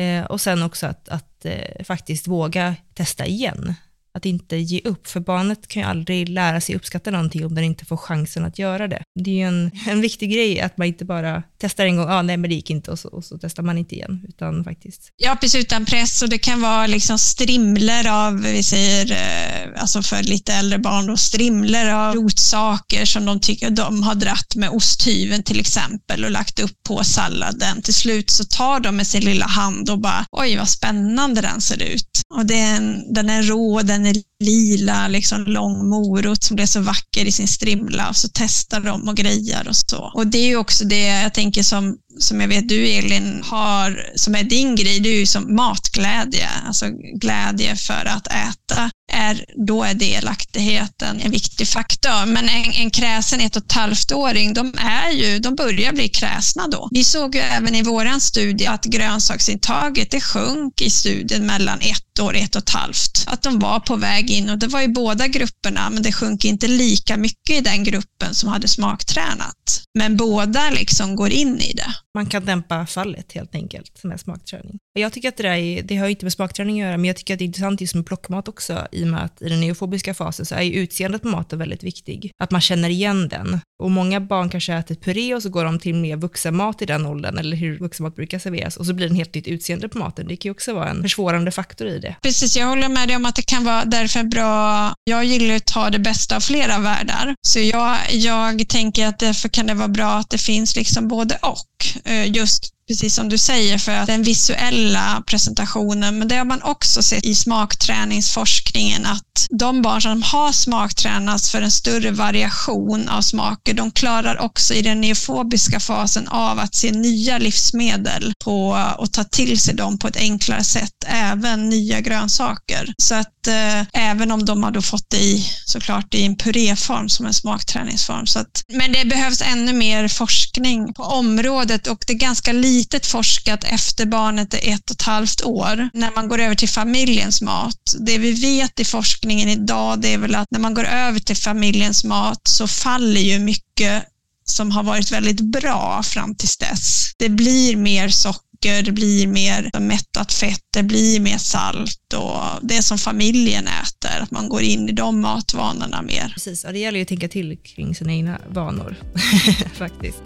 Eh, och sen också att, att eh, faktiskt våga testa igen. Att inte ge upp, för barnet kan ju aldrig lära sig uppskatta någonting om den inte får chansen att göra det. Det är ju en, en viktig grej att man inte bara testar en gång, ah, nej men det gick inte och så, och så testar man inte igen, utan faktiskt. Ja, precis utan press och det kan vara liksom strimlor av, vi säger, eh, alltså för lite äldre barn då, strimlor av rotsaker som de tycker de har dratt med osthyveln till exempel och lagt upp på salladen. Till slut så tar de med sin lilla hand och bara, oj vad spännande den ser ut. Och den, den är rå, den är lila, liksom lång morot som blev så vacker i sin strimla och så testar de och grejar och så. Och det är ju också det jag tänker som, som jag vet du Elin har, som är din grej, det är ju som matglädje, alltså glädje för att äta. Är, då är delaktigheten en viktig faktor. Men en, en kräsen ett och ett halvt-åring, de, är ju, de börjar bli kräsna då. Vi såg ju även i vår studie att grönsaksintaget det sjönk i studien mellan ett år och ett och ett halvt. Att de var på väg in och det var i båda grupperna, men det sjönk inte lika mycket i den gruppen som hade smaktränat. Men båda liksom går in i det. Man kan dämpa fallet helt enkelt med smakträning. Jag tycker att det där är, det har inte med smakträning att göra, men jag tycker att det är intressant just med plockmat också, i och med att i den neofobiska fasen så är ju utseendet på maten väldigt viktig. Att man känner igen den. Och många barn kanske äter puré och så går de till mer vuxenmat i den åldern, eller hur vuxenmat brukar serveras, och så blir det en helt nytt utseende på maten. Det kan ju också vara en försvårande faktor i det. Precis, jag håller med dig om att det kan vara därför bra. Jag gillar att ta det bästa av flera världar, så jag, jag tänker att därför kan det vara bra att det finns liksom både och. Eh, just precis som du säger, för att den visuella presentationen, men det har man också sett i smakträningsforskningen att de barn som har smaktränats för en större variation av smaker, de klarar också i den neofobiska fasen av att se nya livsmedel på och ta till sig dem på ett enklare sätt, även nya grönsaker. Så att eh, även om de har då fått det i, såklart i en puréform som en smakträningsform. Så att, men det behövs ännu mer forskning på området och det är ganska lite litet forskat efter barnet är ett och ett halvt år, när man går över till familjens mat. Det vi vet i forskningen idag, det är väl att när man går över till familjens mat så faller ju mycket som har varit väldigt bra fram tills dess. Det blir mer socker, det blir mer mättat fett, det blir mer salt och det som familjen äter, att man går in i de matvanorna mer. Precis, och det gäller ju att tänka till kring sina egna vanor faktiskt.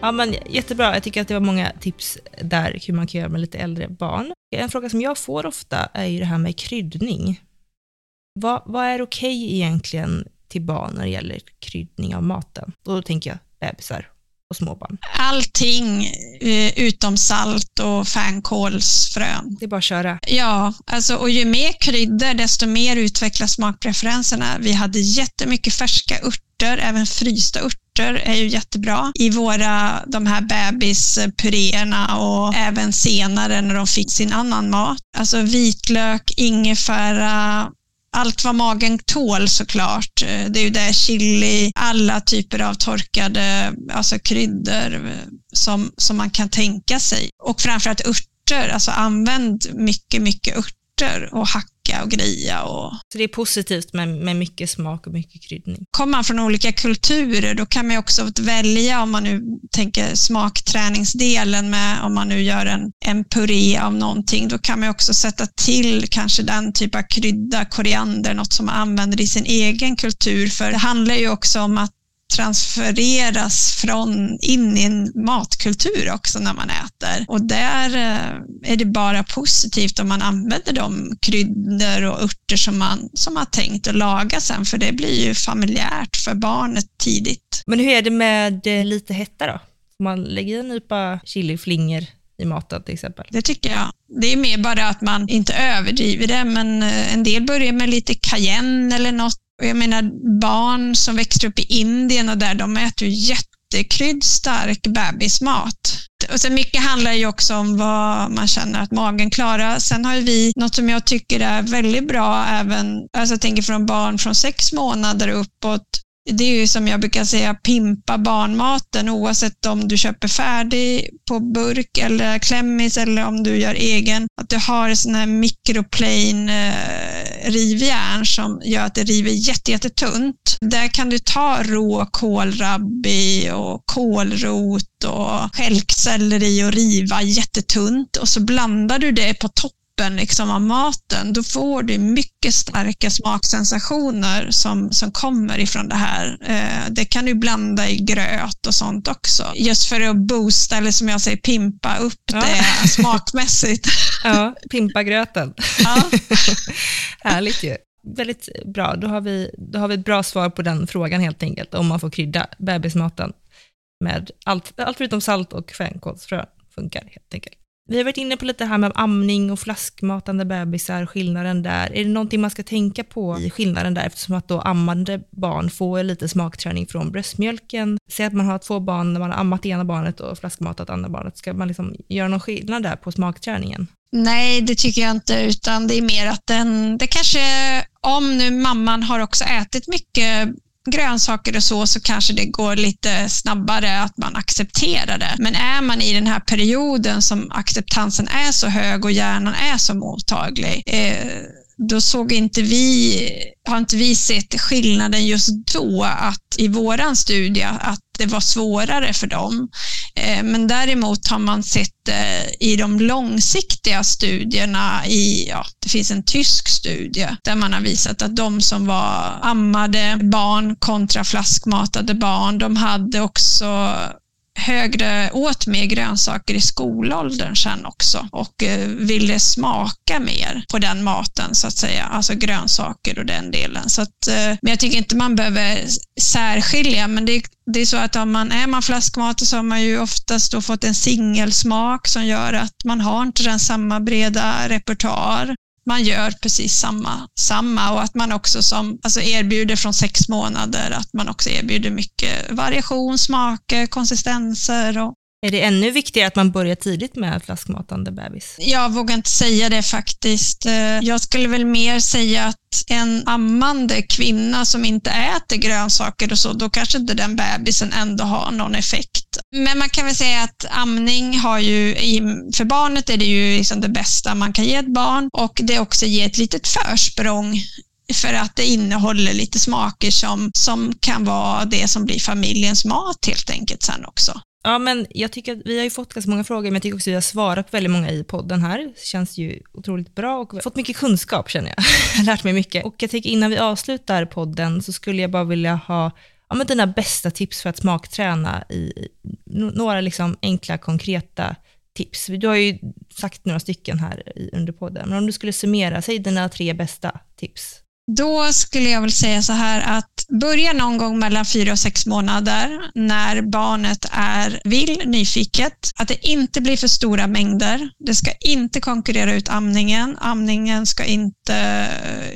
Ja, men jättebra. Jag tycker att det var många tips där hur man kan göra med lite äldre barn. En fråga som jag får ofta är ju det här med kryddning. Vad, vad är okej okay egentligen till barn när det gäller kryddning av maten? Och då tänker jag bebisar och småbarn. Allting eh, utom salt och fänkålsfrön. Det är bara att köra. Ja, alltså, och ju mer kryddor desto mer utvecklas smakpreferenserna. Vi hade jättemycket färska örter, även frysta örter är ju jättebra i våra, de här bebispuréerna och även senare när de fick sin annan mat. Alltså vitlök, ingefära, allt vad magen tål såklart. Det är ju det, chili, alla typer av torkade alltså kryddor som, som man kan tänka sig. Och framförallt örter, alltså använd mycket, mycket örter och hacka och greja. Och... Så det är positivt med, med mycket smak och mycket kryddning? Kommer man från olika kulturer då kan man också välja om man nu tänker smakträningsdelen med om man nu gör en, en puré av någonting. Då kan man också sätta till kanske den typ av krydda, koriander, något som man använder i sin egen kultur. För det handlar ju också om att transfereras från in i en matkultur också när man äter. Och där eh, är det bara positivt om man använder de kryddor och örter som man som har tänkt att laga sen, för det blir ju familjärt för barnet tidigt. Men hur är det med eh, lite hetta då? Man lägger en nypa chiliflingor i maten till exempel? Det tycker jag. Det är mer bara att man inte överdriver det, men eh, en del börjar med lite cayenne eller något. Och jag menar barn som växer upp i Indien och där, de äter ju jättekryddstark bebismat. Och sen mycket handlar ju också om vad man känner att magen klarar. Sen har vi något som jag tycker är väldigt bra även, alltså jag tänker från barn från sex månader uppåt, det är ju som jag brukar säga, pimpa barnmaten oavsett om du köper färdig på burk eller klämmis eller om du gör egen. Att du har sån här microplane eh, rivjärn som gör att det river jättetunt. Där kan du ta rå kålrabbi och kålrot och stjälkselleri och riva jättetunt och så blandar du det på toppen toppen liksom av maten, då får du mycket starka smaksensationer som, som kommer ifrån det här. Eh, det kan du blanda i gröt och sånt också. Just för att boosta, eller som jag säger, pimpa upp ja. det smakmässigt. Ja, pimpa gröten. Ja. Härligt ju. Väldigt bra. Då har, vi, då har vi ett bra svar på den frågan helt enkelt, om man får krydda bebismaten med allt, allt förutom salt och fänkålsfrö funkar helt enkelt. Vi har varit inne på lite här med amning och flaskmatande bebisar, skillnaden där. Är det någonting man ska tänka på i skillnaden där, eftersom att då ammande barn får lite smakträning från bröstmjölken? Säg att man har två barn, när man har ammat ena barnet och flaskmatat andra barnet. Ska man liksom göra någon skillnad där på smakträningen? Nej, det tycker jag inte, utan det är mer att den, det kanske, om nu mamman har också ätit mycket grönsaker och så, så kanske det går lite snabbare att man accepterar det. Men är man i den här perioden som acceptansen är så hög och hjärnan är så mottaglig, eh, då såg inte vi, har inte vi sett skillnaden just då att i våran studie att det var svårare för dem. Eh, men däremot har man sett eh, i de långsiktiga studierna, i, ja, det finns en tysk studie där man har visat att de som var ammade barn kontra flaskmatade barn, de hade också högre, åt mer grönsaker i skolåldern sen också. Och eh, ville smaka mer på den maten så att säga, alltså grönsaker och den delen. Så att, eh, men jag tycker inte man behöver särskilja, men det, det är så att om man är man flaskmat så har man ju oftast då fått en singelsmak som gör att man har inte den samma breda repertoar man gör precis samma, samma och att man också som, alltså erbjuder från sex månader, att man också erbjuder mycket variation, smaker, konsistenser och är det ännu viktigare att man börjar tidigt med flaskmatande bebis? Jag vågar inte säga det faktiskt. Eh, jag skulle väl mer säga att en ammande kvinna som inte äter grönsaker och så, då kanske inte den bebisen ändå har någon effekt. Men man kan väl säga att amning har ju, för barnet är det ju liksom det bästa man kan ge ett barn och det också ger ett litet försprång för att det innehåller lite smaker som, som kan vara det som blir familjens mat helt enkelt sen också. Ja, men jag tycker att vi har ju fått ganska många frågor, men jag tycker också att vi har svarat på väldigt många i podden här. Det känns ju otroligt bra och fått mycket kunskap känner jag. jag har lärt mig mycket. Och jag tänker innan vi avslutar podden så skulle jag bara vilja ha ja, men dina bästa tips för att smakträna i några liksom enkla, konkreta tips. Du har ju sagt några stycken här under podden, men om du skulle summera, säg dina tre bästa tips. Då skulle jag väl säga så här att börja någon gång mellan fyra och sex månader när barnet är vill, nyfiket. Att det inte blir för stora mängder. Det ska inte konkurrera ut amningen. Amningen ska inte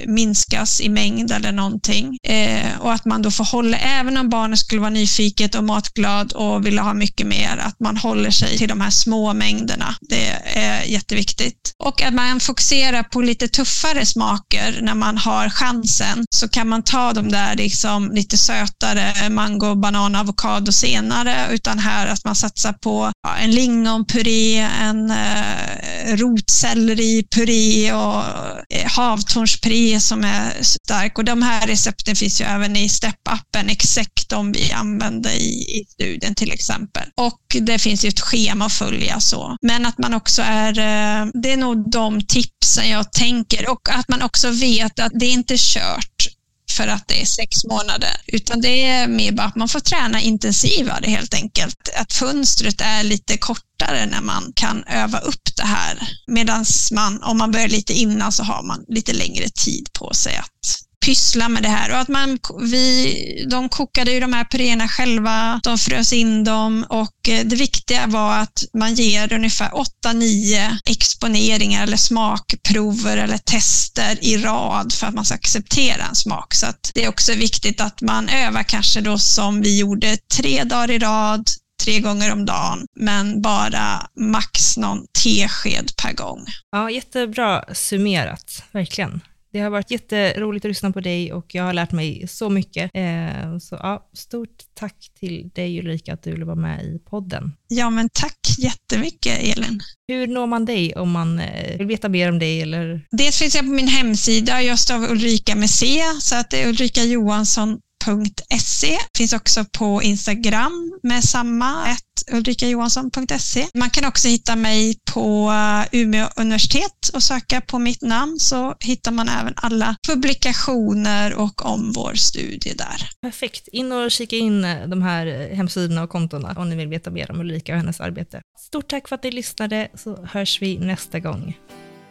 minskas i mängd eller någonting. Eh, och att man då får hålla, även om barnet skulle vara nyfiket och matglad och vill ha mycket mer, att man håller sig till de här små mängderna. Det är jätteviktigt. Och att man fokuserar på lite tuffare smaker när man har chansen så kan man ta de där liksom lite sötare mango, banan, avokado senare utan här att man satsar på ja, en lingonpuré, en eh, rotselleripuré och eh, havtornspuré som är stark och de här recepten finns ju även i Step-appen, exakt de vi använde i, i studien till exempel. Och det finns ju ett schema att följa så. Men att man också är, eh, det är nog de tipsen jag tänker och att man också vet att det är inte kört för att det är sex månader, utan det är mer bara att man får träna intensivare helt enkelt. Att fönstret är lite kortare när man kan öva upp det här. Medan man, om man börjar lite innan så har man lite längre tid på sig att pyssla med det här. Och att man, vi, de kokade ju de här puréerna själva, de frös in dem och eh, det viktiga var att man ger ungefär 8-9 exponeringar eller smakprover eller tester i rad för att man ska acceptera en smak. Så det är också viktigt att man övar kanske då som vi gjorde tre dagar i rad, tre gånger om dagen, men bara max någon tesked per gång. Ja, jättebra summerat, verkligen. Det har varit jätteroligt att lyssna på dig och jag har lärt mig så mycket. Eh, så ja, stort tack till dig Ulrika att du ville vara med i podden. Ja, men tack jättemycket Elin. Hur når man dig om man eh, vill veta mer om dig? Eller? Dels finns jag på min hemsida, just av Ulrika med C, så att det är Ulrika Johansson ulrikajohansson.se. Finns också på Instagram med samma, ulrikajohansson.se. Man kan också hitta mig på eh, Umeå universitet och söka på mitt namn så hittar man även alla publikationer och om vår studie där. Perfekt. In och kika in eh, de här eh, hemsidorna och kontona om ni vill veta mer om Ulrika och hennes arbete. Stort tack för att ni lyssnade så hörs vi nästa gång.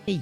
Hej!